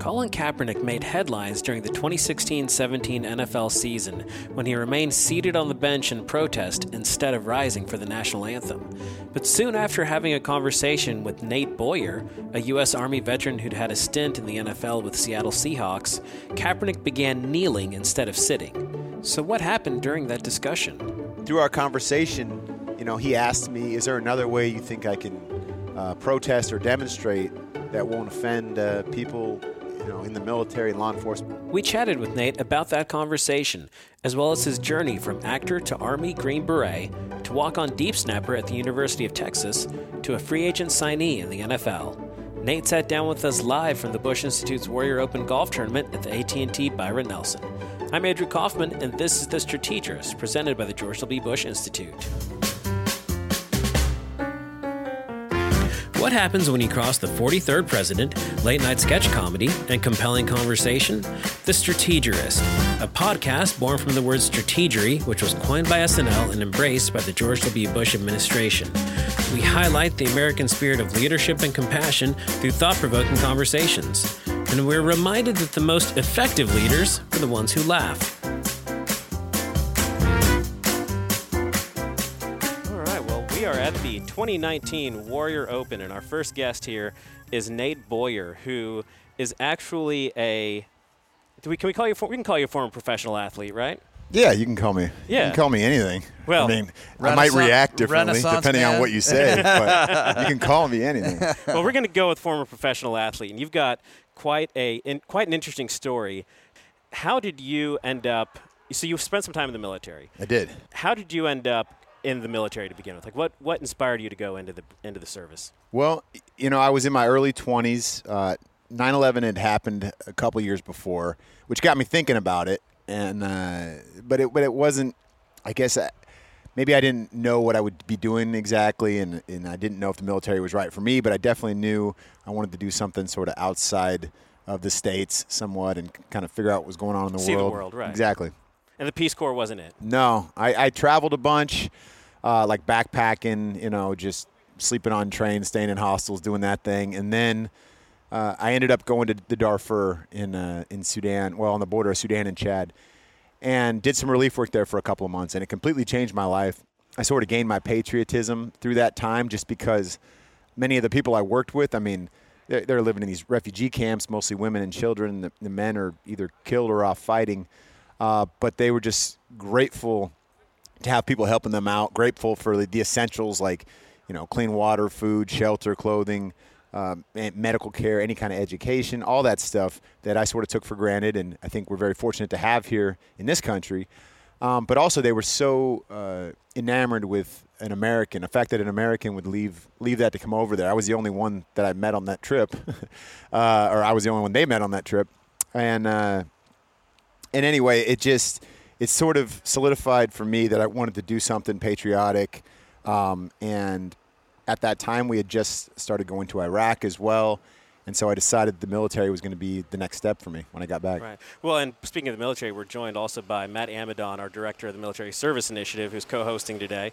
Colin Kaepernick made headlines during the 2016 17 NFL season when he remained seated on the bench in protest instead of rising for the national anthem. But soon after having a conversation with Nate Boyer, a U.S. Army veteran who'd had a stint in the NFL with Seattle Seahawks, Kaepernick began kneeling instead of sitting. So, what happened during that discussion? Through our conversation, you know, he asked me, "Is there another way you think I can uh, protest or demonstrate that won't offend uh, people you know, in the military and law enforcement. We chatted with Nate about that conversation, as well as his journey from actor to Army Green Beret to walk on deep snapper at the University of Texas to a free agent signee in the NFL. Nate sat down with us live from the Bush Institute's Warrior Open Golf Tournament at the AT&T Byron Nelson. I'm Andrew Kaufman, and this is The Strategist, presented by the George W. Bush Institute. What happens when you cross the 43rd president, late night sketch comedy, and compelling conversation? The Strategist, a podcast born from the word strategery, which was coined by SNL and embraced by the George W. Bush administration. We highlight the American spirit of leadership and compassion through thought provoking conversations. And we're reminded that the most effective leaders are the ones who laugh. At the 2019 Warrior Open, and our first guest here is Nate Boyer, who is actually a. Do we can we call you? We can call you a former professional athlete, right? Yeah, you can call me. Yeah. You can call me anything. Well, I mean, I might react differently depending man. on what you say, but you can call me anything. Well, we're going to go with former professional athlete, and you've got quite a in, quite an interesting story. How did you end up? So you spent some time in the military. I did. How did you end up in the military to begin with? Like, what what inspired you to go into the into the service? Well, you know, I was in my early 20s. Uh, 9/11 had happened a couple years before, which got me thinking about it. And uh, but it but it wasn't. I guess I, uh, maybe I didn't know what I would be doing exactly, and and I didn't know if the military was right for me. But I definitely knew I wanted to do something sort of outside of the states, somewhat, and kind of figure out what was going on in the See world. the world, right? Exactly. And the Peace Corps wasn't it? No, I, I traveled a bunch, uh, like backpacking, you know, just sleeping on trains, staying in hostels, doing that thing, and then uh, I ended up going to the Darfur in uh, in Sudan, well, on the border of Sudan and Chad, and did some relief work there for a couple of months, and it completely changed my life. I sort of gained my patriotism through that time, just because many of the people I worked with, I mean. They're, living in these refugee camps, mostly women and children. The, the men are either killed or off fighting uh, but they were just grateful to have people helping them out. Grateful for the, the essentials like, you know, clean water, food, shelter, clothing, um, medical care, any kind of education, all that stuff that I sort of took for granted, and I think we're very fortunate to have here in this country. Um, but also, they were so uh, enamored with an American. The fact that an American would leave leave that to come over there. I was the only one that I met on that trip, uh, or I was the only one they met on that trip, and uh, and anyway, it just it sort of solidified for me that I wanted to do something patriotic. Um, and at that time, we had just started going to Iraq as well. And so I decided the military was going to be the next step for me when I got back. Right. Well, and speaking of the military, we're joined also by Matt Amidon, our director of the Military Service Initiative, who's co-hosting today.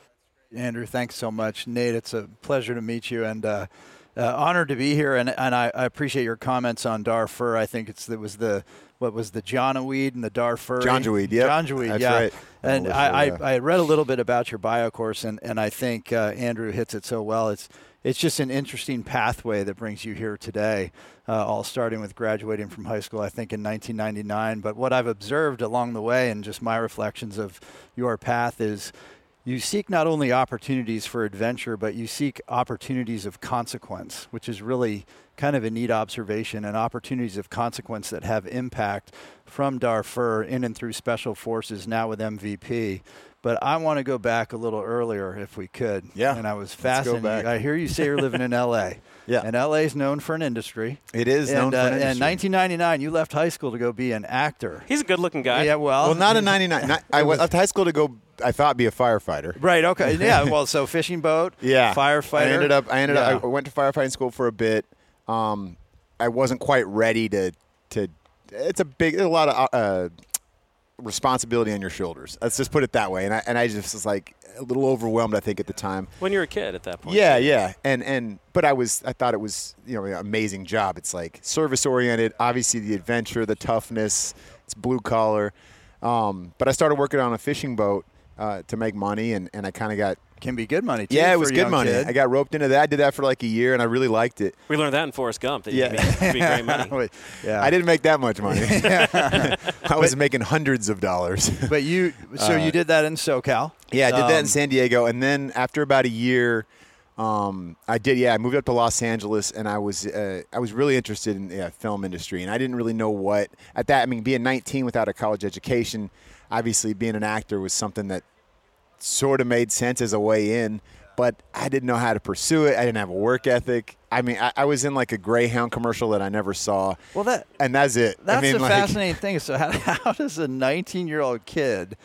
Andrew, thanks so much. Nate, it's a pleasure to meet you and uh, uh, honored to be here. And, and I, I, appreciate your comments on Darfur. I think it's it was the what was the Janjaweed and the Darfur? Janjaweed, yeah. Janjaweed, yeah. Right. And I, I, I, read a little bit about your bio course, and, and I think uh, Andrew hits it so well. It's it's just an interesting pathway that brings you here today, uh, all starting with graduating from high school, I think, in 1999. But what I've observed along the way and just my reflections of your path is you seek not only opportunities for adventure, but you seek opportunities of consequence, which is really kind of a neat observation and opportunities of consequence that have impact from Darfur in and through special forces now with MVP. But I want to go back a little earlier if we could. Yeah. And I was fascinated. I hear you say you're living in LA. Yeah. And LA is known for an industry. It is and, known uh, for an industry. And 1999, you left high school to go be an actor. He's a good-looking guy. Yeah, well. Well, not in 99. Not, I left high school to go I thought be a firefighter. Right. Okay. Yeah. Well, so fishing boat. yeah. Firefighter. I ended up. I ended yeah. up. I went to firefighting school for a bit. Um, I wasn't quite ready to to. It's a big. A lot of uh, responsibility on your shoulders. Let's just put it that way. And I and I just was like a little overwhelmed. I think at the time. When you were a kid at that point. Yeah, yeah, and and but I was I thought it was you know an amazing job. It's like service oriented. Obviously, the adventure, the toughness. It's blue collar. Um, but I started working on a fishing boat uh, to make money, and, and I kind of got Can be good money too. yeah, it was good money. kid. I got roped into that. I did that for like a year, and I really liked it. We learned that in Forrest Gump. That Yeah. you can be, be great money. Yeah. I didn't make that much money. I was making hundreds of dollars. But you, so Uh, you did that in SoCal. Yeah, I did that Um, in San Diego, and then after about a year, um, I did. Yeah, I moved up to Los Angeles, and I was uh, I was really interested in the yeah, film industry, and I didn't really know what at that. I mean, being 19 without a college education, obviously being an actor was something that sort of made sense as a way in. But I didn't know how to pursue it. I didn't have a work ethic. I mean, I, I was in like a Greyhound commercial that I never saw. Well, that and that's it. that's I mean, the like, fascinating thing. So how, how does a 19 year old kid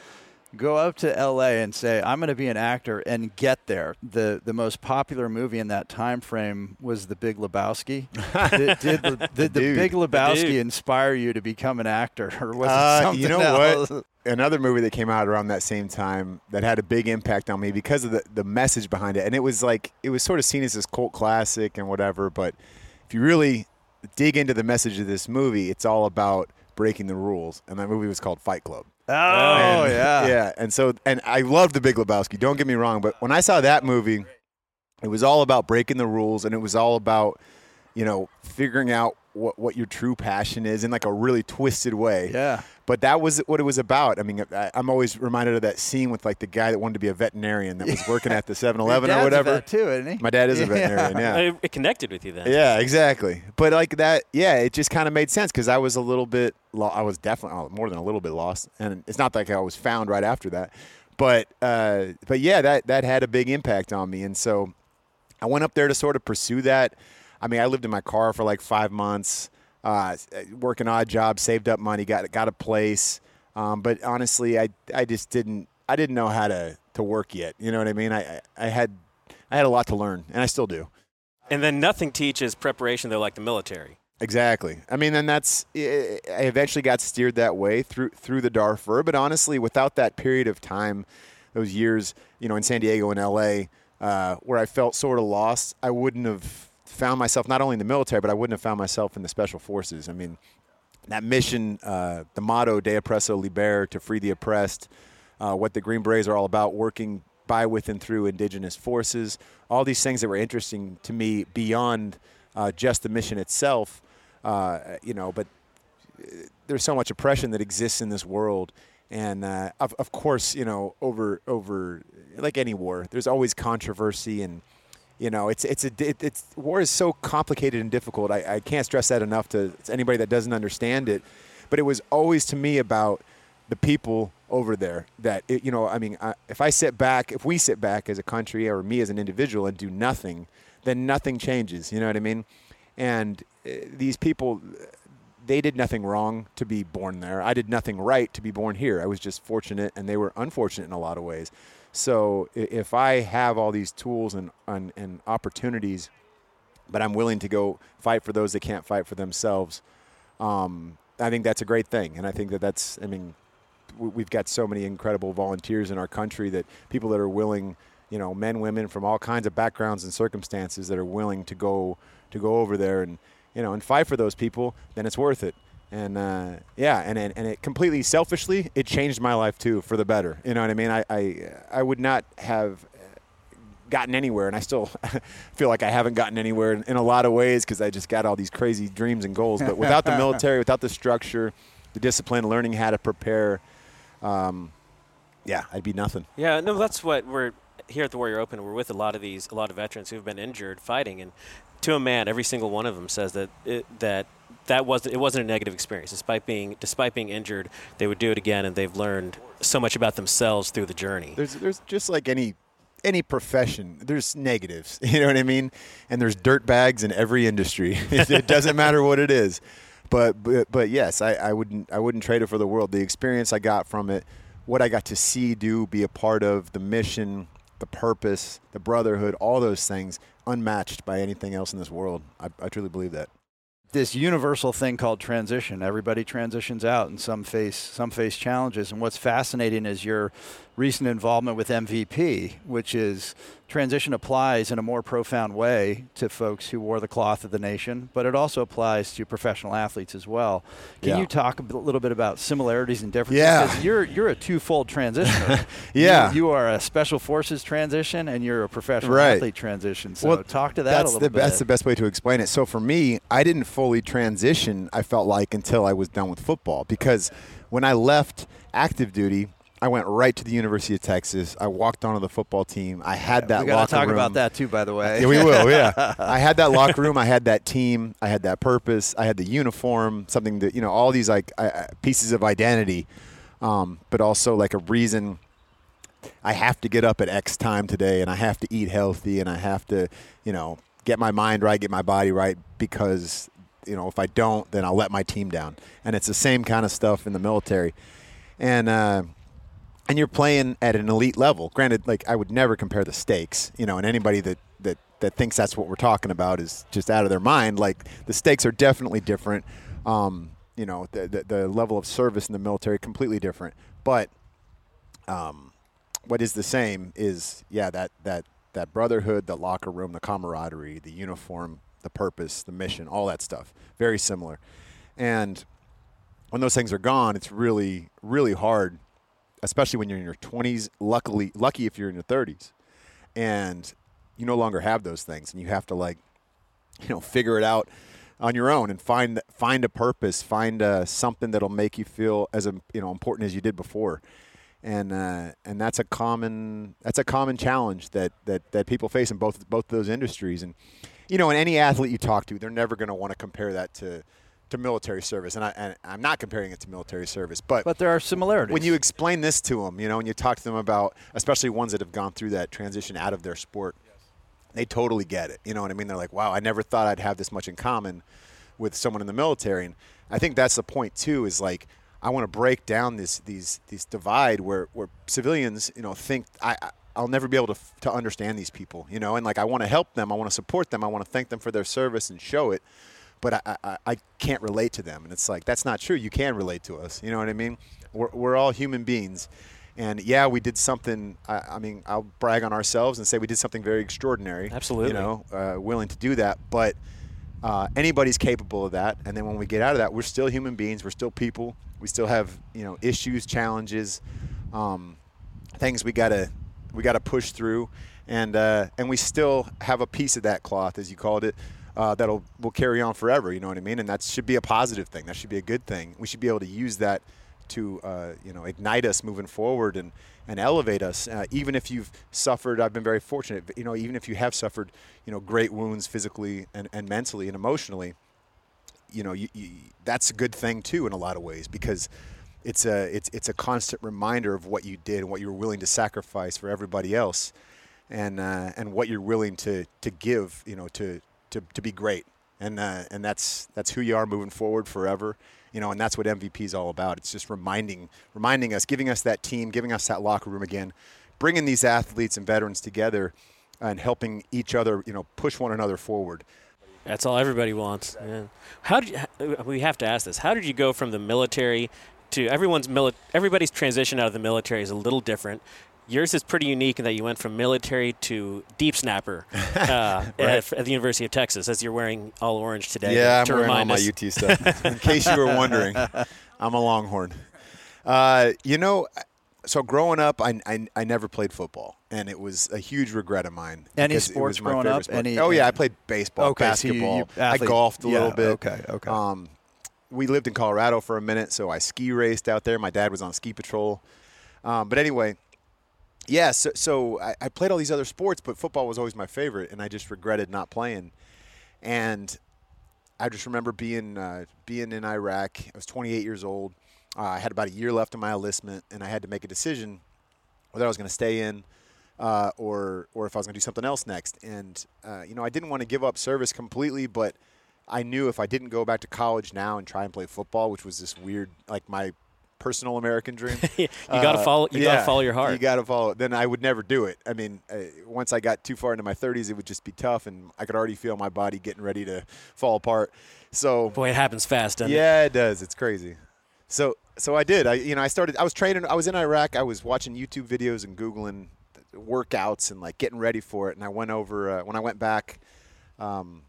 go up to L.A. and say, "I'm going to be an actor," and get there? The the most popular movie in that time frame was The Big Lebowski. did did, the, did the. Big Lebowski dude. inspire you to become an actor, or was it Uh, something you know else? what? Another movie that came out around that same time that had a big impact on me because of the, the message behind it. And it was like, it was sort of seen as this cult classic and whatever. But if you really dig into the message of this movie, it's all about breaking the rules. And that movie was called Fight Club. Oh And- yeah, Yeah. And so, and I love The Big Lebowski, don't get me wrong. But when I saw that movie, it was all about breaking the rules and it was all about, you know, figuring out what, what your true passion is in like a really twisted way. yeah. But that was what it was about. I mean, I, I'm always reminded of that scene with like the guy that wanted to be a veterinarian that was working at the 7-Eleven or dad's a whatever. vet too, isn't he? My dad is a veterinarian. Yeah. It, it connected with you then. Yeah, exactly. But like that, yeah, it just kind of made sense because I was a little bit, lo- I was definitely oh, more than a little bit lost, and it's not like I was found right after that, but uh, but yeah, that that had a big impact on me, and so I went up there to sort of pursue that. I mean, I lived in my car for like five months, uh, working odd jobs, saved up money, got got a place, um, but honestly, I I just didn't I didn't know how to to work yet. You know what I mean? I I had I had a lot to learn, and I still do. And then nothing teaches preparation though like the military. Exactly. I mean, then that's I I eventually got steered that way through through the Darfur. But honestly, without that period of time, those years, you know, in San Diego and L.A., uh, where I felt sort of lost, I wouldn't have found myself not only in the military, but I wouldn't have found myself in the special forces. I mean, that mission, uh, the motto "De oppresso liber" to free the oppressed, uh, what the Green Berets are all about, working by, with, and through indigenous forces. All these things that were interesting to me beyond uh, just the mission itself. Uh, you know, but uh, there's so much oppression that exists in this world, and uh, of, of course, you know, over over like any war, there's always controversy and you know it's it's a it, it's war is so complicated and difficult I, I can't stress that enough to, anybody that doesn't understand it but it was always to me about the people over there that it, you know i mean I, if i sit back if we sit back as a country or me as an individual and do nothing then nothing changes you know what i mean and uh, these people they did nothing wrong to be born there. I did nothing right to be born here. I was just fortunate, and they were unfortunate in a lot of ways. So if I have all these tools and, and, and opportunities, but I'm willing to go fight for those that can't fight for themselves, um, I think that's a great thing. And I think that that's, I mean, we've got so many incredible volunteers in our country that people that are willing, you know, men, women from all kinds of backgrounds and circumstances that are willing to go to go over there and you know and fight for those people, then it's worth it. And uh, yeah, and, and and it completely selfishly, it changed my life too for the better. You know what I mean? I I, I would not have gotten anywhere, and I still feel like I haven't gotten anywhere in, in a lot of ways because I just got all these crazy dreams and goals. But without the military, without the structure, the discipline, learning how to prepare, um, yeah, I'd be nothing. Yeah, no, that's what we're here at the Warrior Open. We're with a lot of these, a lot of veterans who've been injured fighting, and to a man, every single one of them says that it, that that was it wasn't a negative experience. Despite being despite being injured, they would do it again, and they've learned so much about themselves through the journey. There's there's just like any any profession, there's negatives. You know what I mean? And there's dirt bags in every industry. it doesn't matter what it is. But but, but yes, I, I wouldn't I wouldn't trade it for the world. The experience I got from it, what I got to see, do, be a part of, the mission, the purpose, the brotherhood, all those things, unmatched by anything else in this world. I, I truly believe that. this universal thing called transition. Everybody transitions out, and some face some face challenges. And what's fascinating is your recent involvement with MVP, which is transition applies in a more profound way to folks who wore the cloth of the nation, but it also applies to professional athletes as well. Can Yeah. you talk a little bit about similarities and differences? Yeah. Because you're you're a twofold transitioner. Yeah. You, you are a special forces transition, and you're a professional Right. athlete transition. So talk to that that's a little the, bit. That's the best way to explain it. So for me, I didn't fully transition. I felt like until I was done with football because when I left active duty, I went right to the University of Texas. I walked onto the football team. I had that we got to talk room. about that too, by the way. Yeah, we will. Yeah, I had that locker room. I had that team. I had that purpose. I had the uniform. Something that you know, all these like I- pieces of identity, um, but also like a reason. I have to get up at X time today, and I have to eat healthy, and I have to, you know, get my mind right, get my body right, because you know if I don't, then I'll let my team down. And it's the same kind of stuff in the military, and. Uh, and you're playing at an elite level. Granted, like I would never compare the stakes, you know, and anybody that that that thinks that's what we're talking about is just out of their mind. Like the stakes are definitely different. Um, you know, the, the the level of service in the military completely different. But um, what is the same is yeah that that that brotherhood, the locker room, the camaraderie, the uniform, the purpose, the mission, all that stuff, very similar. And when those things are gone, it's really really hard especially when you're in your 20s luckily lucky if you're in your 30s and you no longer have those things and you have to like you know figure it out on your own and find find a purpose find uh, something that'll make you feel as um, you know important as you did before. And uh, and that's a common that's a common challenge that that that people face in both both those industries. And you know in any athlete you talk to they're never going to want to compare that to to military service and, I, and I'm not comparing it to military service but but there are similarities. when you explain this to them, you know, and you talk to them about, especially ones that have gone through that transition out of their sport, they totally get it. You know what I mean? They're like, wow, I never thought I'd have this much in common with someone in the military. And I think that's the point too. Is like, I want to break down this these these divide where where civilians, you know, think I. I I'll never be able to, to understand these people, you know, and like I want to help them, I want to support them, I want to thank them for their service and show it, but I, I, I can't relate to them. And it's like, that's not true. You can relate to us. You know what I mean? We're, we're all human beings. And yeah, we did something. I, I mean, I'll brag on ourselves and say we did something very extraordinary. Absolutely. You know, uh, willing to do that. But uh, anybody's capable of that. And then when we get out of that, we're still human beings. We're still people. We still have, you know, issues, challenges, um, things we gotta we gotta push through. And uh, and we still have a piece of that cloth, as you called it, uh, that'll will carry on forever. You know what I mean? And that should be a positive thing. That should be a good thing. We should be able to use that to uh, you know ignite us moving forward and and elevate us. Uh, even if you've suffered, I've been very fortunate. You know, even if you have suffered, you know, great wounds physically and, and mentally and emotionally, you know, you, you, that's a good thing too in a lot of ways because it's a it's it's a constant reminder of what you did and what you were willing to sacrifice for everybody else, and uh, and what you're willing to to give, you know, to to, to be great. And uh, and that's that's who you are moving forward forever, you know. And that's what MVP is all about. It's just reminding reminding us, giving us that team, giving us that locker room again, bringing these athletes and veterans together, and helping each other, you know, push one another forward. That's all everybody wants. Yeah. How did you, we have to ask this? How did you go from the military to everyone's mili- everybody's transition out of the military is a little different. Yours is pretty unique in that you went from military to deep snapper uh, Right. at, at the University of Texas, as you're wearing all orange today. Yeah, to, I'm wearing all remind my. UT stuff. In case you were wondering, I'm a Longhorn. Uh, you know, so growing up, I, I, I never played football, and it was a huge regret of mine. Any sports my growing up? sport. Any- oh yeah, I played baseball, Okay, so you- basketball. you- I golfed a Yeah, little bit. okay, okay. Um, we lived in Colorado for a minute, so I ski raced out there. My dad was on ski patrol. Um, but anyway, yeah, so, so I, I played all these other sports, but football was always my favorite, and I just regretted not playing. And I just remember being uh, being in Iraq. I was 28 years old. Uh, I had about a year left of my enlistment, and I had to make a decision whether I was going to stay in uh, or or if I was going to do something else next. And uh, you know, I didn't want to give up service completely, but I knew if I didn't go back to college now and try and play football, which was this weird, like my personal American dream. you got to Uh, follow. You gotta follow your heart. You got to follow. it. Then I would never do it. I mean, uh, once I got too far into my 30s, it would just be tough, and I could already feel my body getting ready to fall apart. So Boy, it happens fast, doesn't it? yeah, it does. It's crazy. So so I did. I you know I started. I was training. I was in Iraq. I was watching YouTube videos and googling workouts and like getting ready for it. And I went over uh, when I went back um,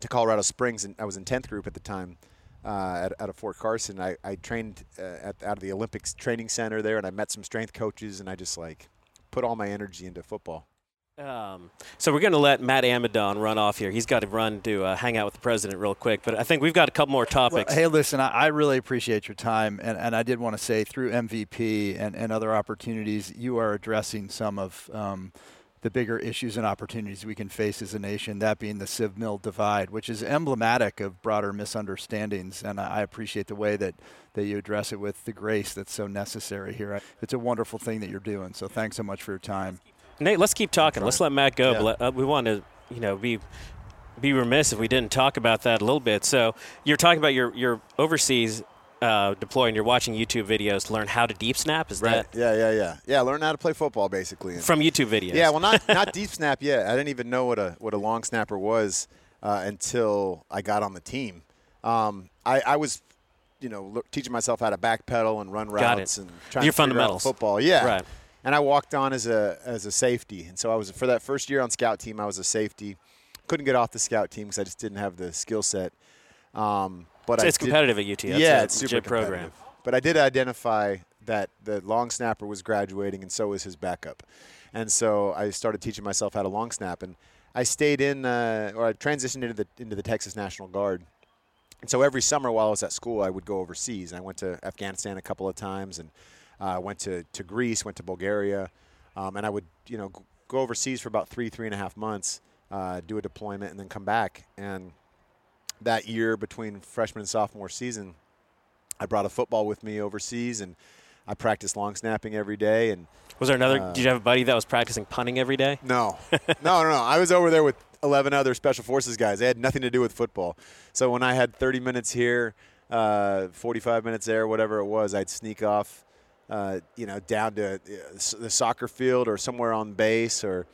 to Colorado Springs, and I was in 10th group at the time. Uh, at, out of Fort Carson, I, I trained uh, at out of the Olympics training center there, and I met some strength coaches, and I just like put all my energy into football. Um, so we're going to let Matt Amidon run off here. He's got to run to uh, hang out with the president real quick. But I think we've got a couple more Well, topics. hey, listen, I, I really appreciate your time, and, and I did want to say through MVP and, and other opportunities, you are addressing some of um, the bigger issues and opportunities we can face as a nation. That being the civ mill divide, which is emblematic of broader misunderstandings, and I, appreciate the way that that you address it with the grace that's so necessary here. It's a wonderful thing that you're doing. So thanks so much for your time. Nate, let's keep talking. Let's let Matt go. Yeah. But uh, we want to, you know, be be remiss if we didn't talk about that a little bit. So you're talking about your your overseas uh, deploying. You're watching YouTube videos to learn how to deep snap. Is that Yeah, yeah, yeah, yeah. Learn how to play football, basically. from YouTube videos? Yeah, well, not not deep snap yet. I didn't even know what a what a long snapper was uh, until I got on the team. Um, I, I was, you know, teaching myself how to backpedal and run routes and trying Your to fundamentals. football. Yeah, Right. And I walked on as a as a safety, and so I was for that first year on scout team. I was a safety. Couldn't get off the scout team because I just didn't have the skill set. Um, but So it's did- competitive at UT. That's yeah, a it's super program. But I did identify that the long snapper was graduating, and so was his backup. And so I started teaching myself how to long snap, and I stayed in, uh, or I transitioned into the into the Texas National Guard. And so every summer while I was at school, I would go overseas. And I went to Afghanistan a couple of times, and uh, went to, to Greece, went to Bulgaria, um, and I would you know go overseas for about three three and a half months, uh, do a deployment, and then come back. And that year between freshman and sophomore season, I brought a football with me overseas, and I practiced long snapping every day. And Was there another? Uh, did you have a buddy that was practicing punting every day? no, no, no, no. I was over there with 11 other special forces guys. They had nothing to do with football. So when I had 30 minutes here, uh, 45 minutes there, whatever it was, I'd sneak off, uh, you know, down to uh, the soccer field or somewhere on base, or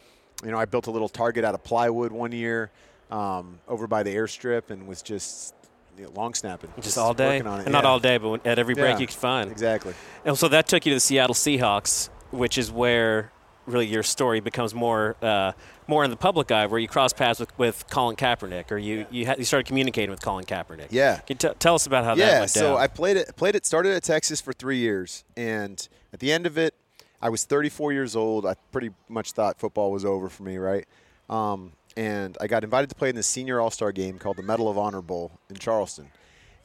you know, I built a little target out of plywood one year um, over by the airstrip and was just you know, long snapping, Just all day, working on it. and not all day, but when- at every break Yeah. you could find. Exactly. And so that took you to the Seattle Seahawks, which is where really your story becomes more uh, more in the public eye, where you cross paths with, with Colin Kaepernick, or you you, ha- you started communicating with Colin Kaepernick. Yeah. Can t- tell us about how that yeah, went so down? I played it. Played it. Started at Texas for three years, and at the end of it, I was 34 years old. I pretty much thought football was over for me, right? Um, and I got invited to play in the senior All Star game called the Medal of Honor Bowl in Charleston.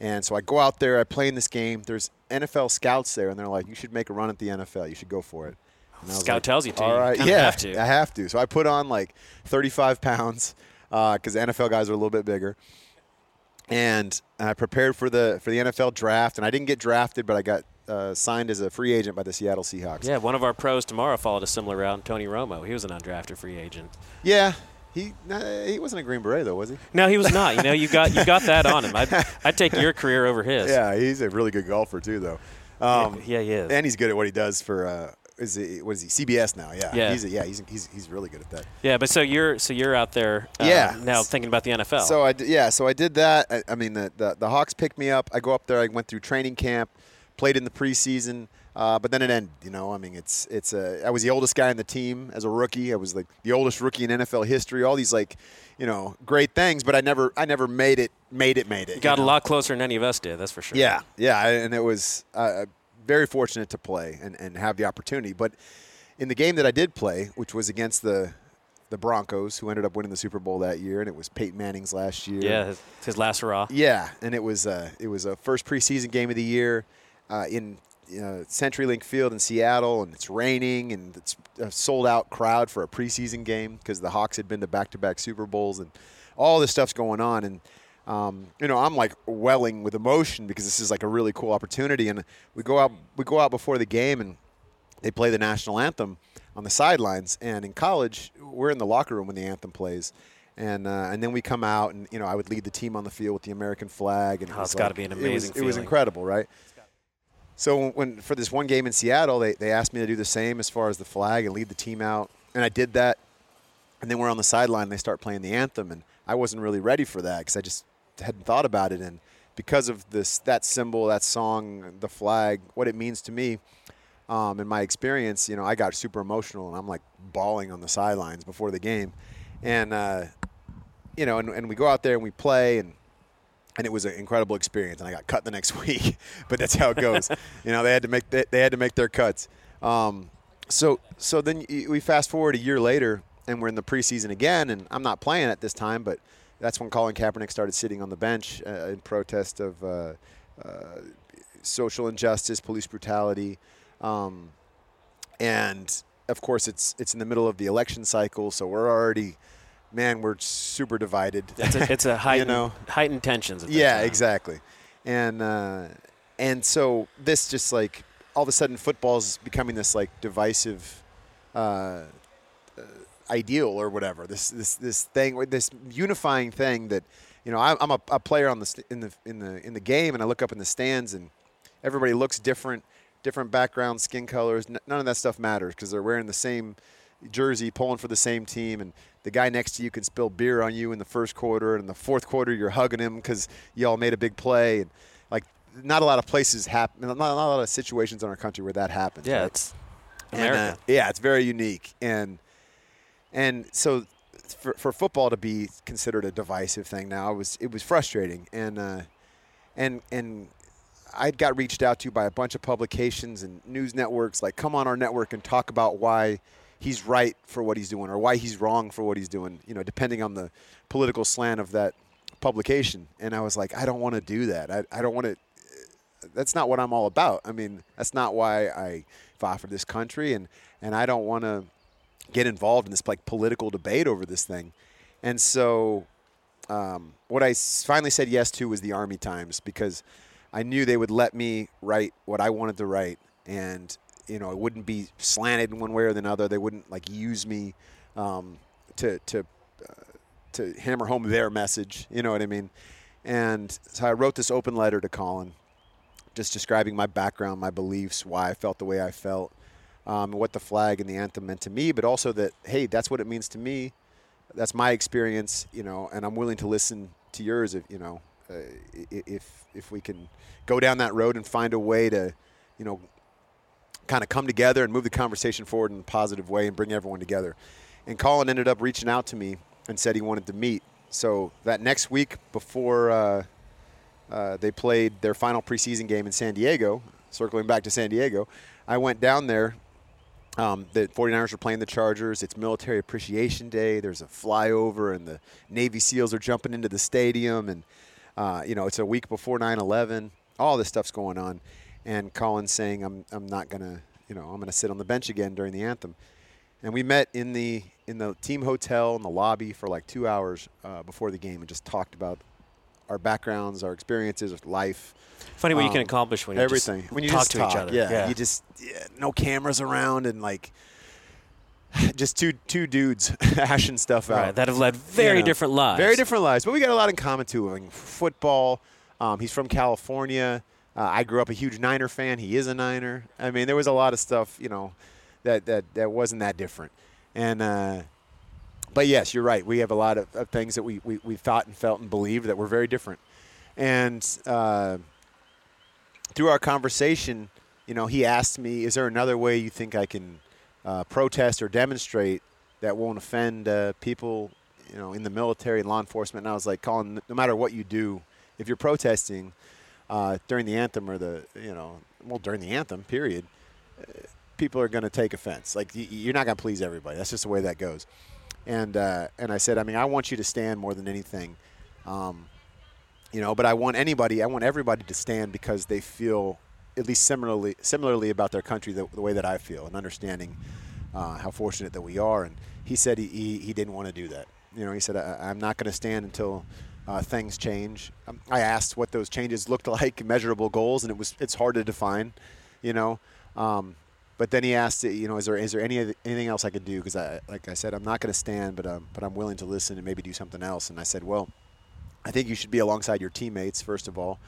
And so I go out there. I play in this game. There's NFL scouts there, and they're like, "You should make a run at the NFL. You should go for it." Scout like, tells you to. All You right, kinda yeah, have to. I have to. So I put on like 35 pounds because the NFL guys are a little bit bigger and I prepared for the for the NFL draft, and I didn't get drafted, but I got uh, signed as a free agent by the Seattle Seahawks. yeah, one of our pros tomorrow followed a similar route. Tony Romo, he was an undrafted free agent. yeah. He nah, he wasn't a Green Beret though, was he? No, he was not. You know, you got you got that on him. I'd, I'd take your career over his. Yeah, he's a really good golfer too, though. Um, yeah, he is. and he's good at what he does for. Uh, is what is he? CBS now? Yeah, Yeah. He's a, yeah, he's, he's he's really good at that. Yeah, but so you're so you're out there. Uh, Yeah. Now thinking about the NFL. So I d- yeah, so I did that. I, I mean, the, the the Hawks picked me up. I go up there. I went through training camp, played in the preseason, uh, but then it ended. You know, I mean, it's it's a. I was the oldest guy in the team as a rookie. I was like the oldest rookie in NFL history. All these like, you know, great things, but I never I never made it made it made it. you got you a lot closer than any of us did. That's for sure. Yeah, yeah, and it was uh, very fortunate to play and, and have the opportunity. But in the game that I did play, which was against the the Broncos, who ended up winning the Super Bowl that year, and it was Peyton Manning's last year. Yeah, his, his last hurrah. Yeah, and it was uh, it was a first preseason game of the year uh, in uh, CenturyLink Field in Seattle, and it's raining, and it's a sold out crowd for a preseason game because the Hawks had been to back to back Super Bowls, and all this stuff's going on, and um, you know I'm like welling with emotion because this is like a really cool opportunity, and we go out we go out before the game and they play the national anthem on the sidelines. And in college, we're in the locker room when the anthem plays. And, uh, and then we come out, and you know, I would lead the team on the field with the American flag, and it Oh, was it's gotta like- be an it was- amazing It was, incredible, right? So when for this one game in Seattle, they, they asked me to do the same as far as the flag and lead the team out, and I did that. And then we're on the sideline, and they start playing the anthem, and I wasn't really ready for that because I just hadn't thought about it. And because of this, that symbol, that song, the flag, what it means to me, um, in my experience, you know, I got super emotional, and I'm like bawling on the sidelines before the game, and uh, you know, and, and we go out there and we play, and and it was an incredible experience. And I got cut the next week, but that's how it goes. you know, they had to make they, they had to make their cuts. Um, so so then we fast forward a year later, and we're in the preseason again, and I'm not playing at this time, but that's when Colin Kaepernick started sitting on the bench uh, in protest of uh, uh, social injustice, police brutality, um, and of course it's it's in the middle of the election cycle, so we're already man, we're super divided. It's a, it's a heightened, you know? heightened tensions. yeah, time. exactly. And uh, and so this just like all of a sudden football's becoming this like divisive uh, uh, ideal or whatever. This this this thing, this unifying thing that you know I, I'm a, a player on the st- in the in the in the game, and I look up in the stands, and everybody looks different, different backgrounds, skin colors. N- none of that stuff matters because they're wearing the same jersey, pulling for the same team, and the guy next to you can spill beer on you in the first quarter, and in the fourth quarter you're hugging him because y'all made a big play, and like not a lot of places happen, not, not a lot of situations in our country where that happens. Yeah, right? it's America. And, uh, yeah, it's very unique, and and so for, for football to be considered a divisive thing now, it was it was frustrating, and uh, and and I got reached out to by a bunch of publications and news networks, like come on our network and talk about why he's right for what he's doing or why he's wrong for what he's doing, you know, depending on the political slant of that publication. And I was like, I don't want to do that. I, I don't want to. That's not what I'm all about. I mean, that's not why I fought for this country, and and I don't want to get involved in this like political debate over this thing. And so, um, what I finally said yes to was the Army Times because I knew they would let me write what I wanted to write, and you know, it wouldn't be slanted in one way or the other. They wouldn't like use me um, to to uh, to hammer home their message. You know what I mean? And so I wrote this open letter to Colin, just describing my background, my beliefs, why I felt the way I felt, um, what the flag and the anthem meant to me, but also that hey, that's what it means to me. That's my experience, you know, and I'm willing to listen to yours if you know uh, if if we can go down that road and find a way to, you know, kind of come together and move the conversation forward in a positive way and bring everyone together. And Colin ended up reaching out to me and said he wanted to meet. So that next week before uh, uh, they played their final preseason game in San Diego, circling back to San Diego, I went down there. Um, the 49ers are playing the Chargers. It's Military Appreciation Day. There's a flyover, and the Navy SEALs are jumping into the stadium. And, uh, you know, it's a week before 9 11. All this stuff's going on and Colin saying I'm I'm not gonna you know I'm gonna sit on the bench again during the anthem, and we met in the in the team hotel in the lobby for like two hours uh, before the game and just talked about our backgrounds, our experiences of life. Funny what um, you can accomplish when you everything when you talk just to talk, each other. Yeah, you just yeah, no cameras around and like just two two dudes hashing stuff out right, that have led very you know, different lives. Very different lives, but we got a lot in common too. I mean, football. Um, he's from California. Uh, I grew up a huge Niner fan. He is a Niner. I mean, there was a lot of stuff, you know, that that, that wasn't that different. And uh, but yes, you're right. We have a lot of, of things that we, we, we thought and felt and believed that were very different. And uh, through our conversation, you know, he asked me, "Is there another way you think I can uh, protest or demonstrate that won't offend uh, people, you know, in the military and law enforcement?" And I was like, "Colin, no matter what you do, if you're protesting." Uh, during the anthem or the you know well during the anthem period uh, people are going to take offense. Like you're not going to please everybody. That's just the way that goes. And uh, and I said I mean I want you to stand more than anything um, you know but I want anybody I want everybody to stand because they feel at least similarly similarly about their country the, the way that I feel and understanding uh, how fortunate that we are. And he said he, he, he didn't want to do that. You know he said I'm not going to stand until uh, things change. Um, I asked what those changes looked like, measurable goals, and it was it's hard to define, you know. Um, but then he asked, you know, is there is there any anything else I could do? Because I, like I said, I'm not going to stand, but um, but I'm willing to listen and maybe do something else. And I said, well, I think you should be alongside your teammates first of all,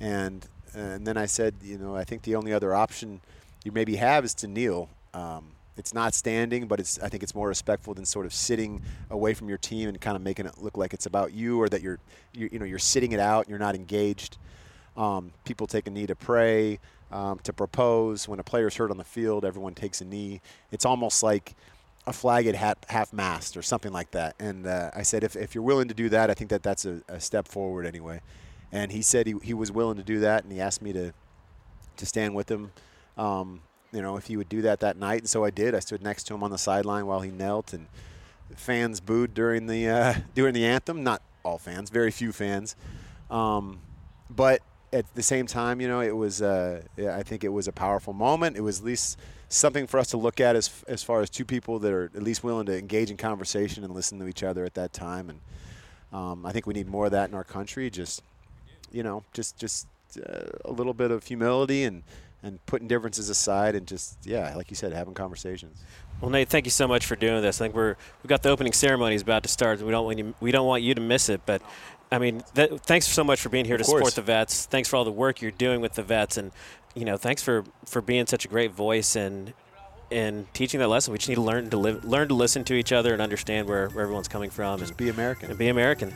and and then I said, you know, I think the only other option you maybe have is to kneel. Um, it's not standing, but it's I think it's more respectful than sort of sitting away from your team and kind of making it look like it's about you or that you're, you, you know you're sitting it out, you're not engaged. Um, people take a knee to pray, um, to propose. When a player's hurt on the field, everyone takes a knee. It's almost like a flag at half, half mast or something like that. And uh, I said, if, if you're willing to do that, I think that that's a, a step forward anyway. And he said he, he was willing to do that, and he asked me to to stand with him. Um, you know, if he would do that that night, and so I did. I stood next to him on the sideline while he knelt, and fans booed during the uh, during the anthem. Not all fans, very few fans, um, but at the same time, you know, it was. Uh, I think it was a powerful moment. It was at least something for us to look at as as far as two people that are at least willing to engage in conversation and listen to each other at that time. And um, I think we need more of that in our country. Just, you know, just just uh, a little bit of humility and and putting differences aside and just yeah, like you said, having conversations. Well, Nate, thank you so much for doing this. I think we're we've got the opening ceremony is about to start. We don't want you, we don't want you to miss it, but I mean, that, thanks so much for being here of to course. support the vets. Thanks for all the work you're doing with the vets, and you know, thanks for for being such a great voice and and teaching that lesson. We just need to learn to live, learn to listen to each other and understand where, where everyone's coming from, and Be American. and be American.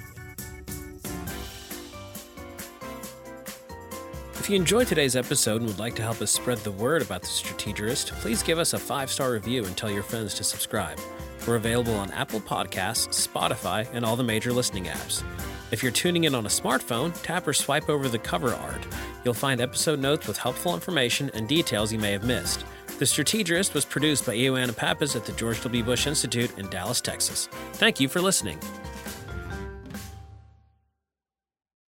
If you enjoyed today's episode and would like to help us spread the word about the Strategist, please give us a five star review and tell your friends to subscribe. We're available on Apple Podcasts, Spotify, and all the major listening apps. If you're tuning in on a smartphone, tap or swipe over the cover art. You'll find episode notes with helpful information and details you may have missed. The Strategist was produced by Ioana Pappas at the George W. Bush Institute in Dallas, Texas. Thank you for listening.